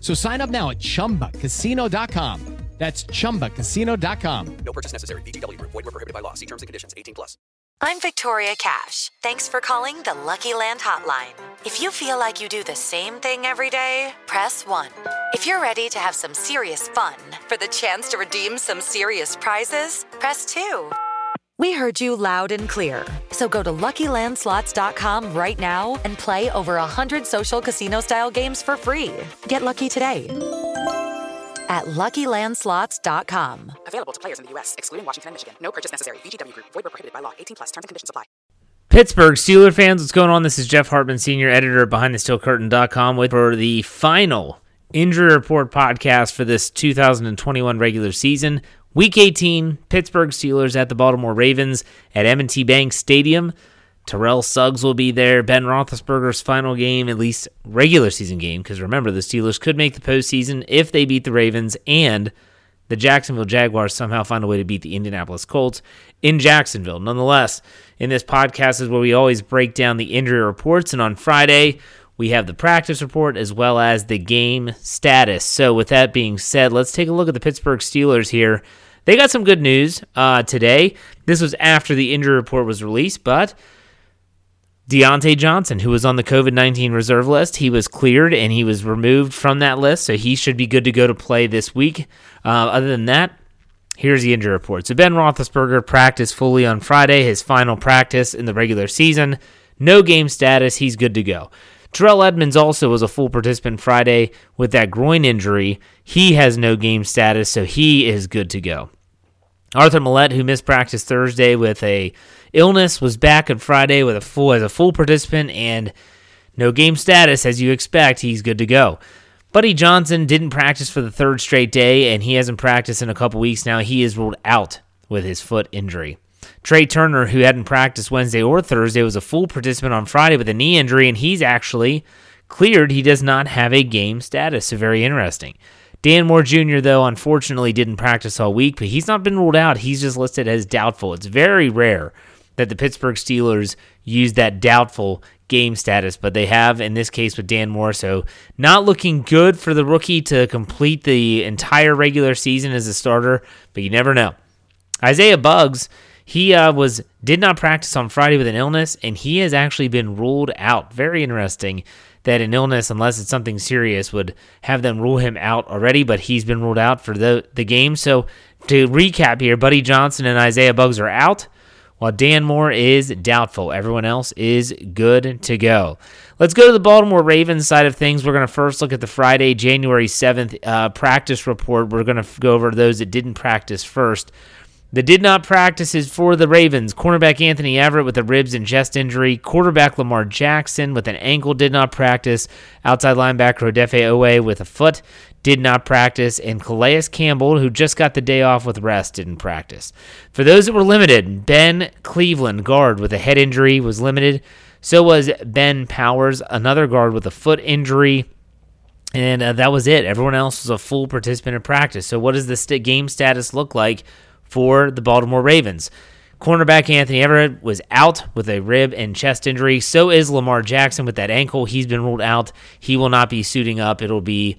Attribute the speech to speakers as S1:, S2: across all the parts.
S1: So sign up now at chumbacasino.com. That's chumbacasino.com.
S2: No purchase necessary. VGW Group. Void were prohibited by law. See terms and conditions. 18 plus.
S3: I'm Victoria Cash. Thanks for calling the Lucky Land Hotline. If you feel like you do the same thing every day, press 1. If you're ready to have some serious fun for the chance to redeem some serious prizes, press 2. We heard you loud and clear. So go to LuckyLandSlots.com right now and play over 100 social casino-style games for free. Get lucky today at LuckyLandSlots.com.
S2: Available to players in the U.S., excluding Washington and Michigan. No purchase necessary. VGW Group. Void were prohibited by law. 18 plus. Terms and conditions apply.
S4: Pittsburgh Steeler fans, what's going on? This is Jeff Hartman, senior editor of BehindTheSteelCurtain.com, with for the final injury report podcast for this 2021 regular season. Week 18, Pittsburgh Steelers at the Baltimore Ravens at M&T Bank Stadium. Terrell Suggs will be there. Ben Roethlisberger's final game, at least regular season game, because remember the Steelers could make the postseason if they beat the Ravens and the Jacksonville Jaguars somehow find a way to beat the Indianapolis Colts in Jacksonville. Nonetheless, in this podcast is where we always break down the injury reports, and on Friday we have the practice report as well as the game status. So, with that being said, let's take a look at the Pittsburgh Steelers here. They got some good news uh, today. This was after the injury report was released, but Diontae Johnson, who was on the COVID 19 reserve list, he was cleared and he was removed from that list, so he should be good to go to play this week. Uh, other than that, here's the injury report. So Ben Roethlisberger practiced fully on Friday, his final practice in the regular season. No game status, he's good to go. Terrell Edmunds also was a full participant Friday with that groin injury. He has no game status, so he is good to go. Arthur Maulet, who missed practice Thursday with a illness, was back on Friday with a full as a full participant and no game status as you expect. He's good to go. Buddy Johnson didn't practice for the third straight day, and he hasn't practiced in a couple weeks now. He is ruled out with his foot injury. Trai Turner, who hadn't practiced Wednesday or Thursday, was a full participant on Friday with a knee injury, and he's actually cleared. He does not have a game status, so very interesting. Dan Moore Jr., though, unfortunately didn't practice all week, but he's not been ruled out. He's just listed as doubtful. It's very rare that the Pittsburgh Steelers use that doubtful game status, but they have in this case with Dan Moore. So, not looking good for the rookie to complete the entire regular season as a starter, but you never know. Isaiah Buggs, he uh, was did not practice on Friday with an illness, and he has actually been ruled out. Very interesting that an illness, unless it's something serious, would have them rule him out already, but he's been ruled out for the, the game. So to recap here, Buddy Johnson and Isaiah Buggs are out, while Dan Moore is doubtful. Everyone else is good to go. Let's go to the Baltimore Ravens side of things. We're going to first look at the Friday, January 7th uh, practice report. We're going to go over those that didn't practice first. The did not practice is for the Ravens. Cornerback Anthony Averett with a ribs and chest injury. Quarterback Lamar Jackson with an ankle did not practice. Outside linebacker Odafe Oweh with a foot did not practice. And Calais Campbell, who just got the day off with rest, didn't practice. For those that were limited, Ben Cleveland, guard with a head injury, was limited. So was Ben Powers, another guard with a foot injury. And uh, that was it. Everyone else was a full participant in practice. So, what does the st- game status look like for the Baltimore Ravens. Cornerback Anthony Averett was out with a rib and chest injury. So is Lamar Jackson with that ankle. He's been ruled out. He will not be suiting up. It'll be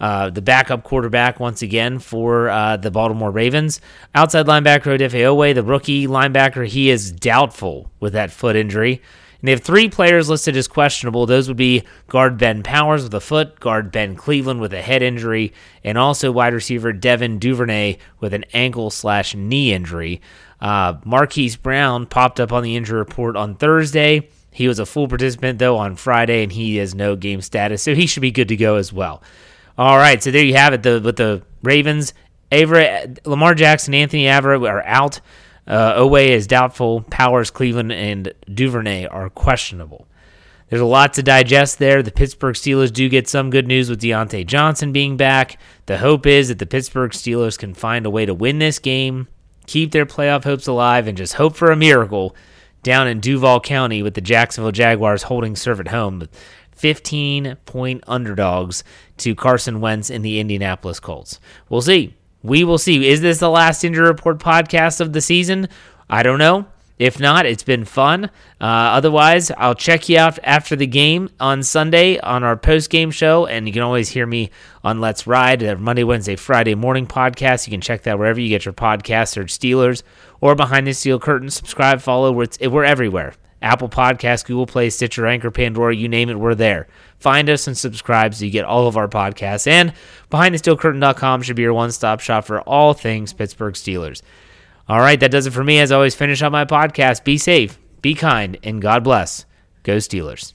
S4: uh, the backup quarterback once again for uh, the Baltimore Ravens. Outside linebacker Odafe Oweh, the rookie linebacker, he is doubtful with that foot injury. And they have three players listed as questionable. Those would be guard Ben Powers with a foot, guard Ben Cleveland with a head injury, and also wide receiver Devin Duvernay with an ankle slash knee injury. Uh, Marquise Brown popped up on the injury report on Thursday. He was a full participant though on Friday, and he has no game status, so he should be good to go as well. All right, so there you have it. The with the Ravens, Averett, Lamar Jackson, Anthony Averett are out. Uh, is doubtful. Powers, Cleveland, and Duvernay are questionable. There's a lot to digest there. The Pittsburgh Steelers do get some good news with Diontae Johnson being back. The hope is that the Pittsburgh Steelers can find a way to win this game, keep their playoff hopes alive, and just hope for a miracle down in Duval County with the Jacksonville Jaguars holding serve at home. 15 point underdogs to Carson Wentz in the Indianapolis Colts. We'll see. We will see. Is this the last injury report podcast of the season? I don't know. If not, it's been fun. Uh, otherwise, I'll check you out after the game on Sunday on our post game show. And you can always hear me on Let's Ride, a Monday, Wednesday, Friday morning podcast. You can check that wherever you get your podcasts, search Steelers or Behind the Steel Curtain. Subscribe, follow. We're, we're everywhere. Apple Podcasts, Google Play, Stitcher, Anchor, Pandora, you name it, we're there. Find us and subscribe so you get all of our podcasts. And BehindTheSteelCurtain.com should be your one stop shop for all things Pittsburgh Steelers. All right, that does it for me. As always, finish up my podcast. Be safe, be kind, and God bless. Go Steelers.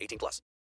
S2: 18 plus.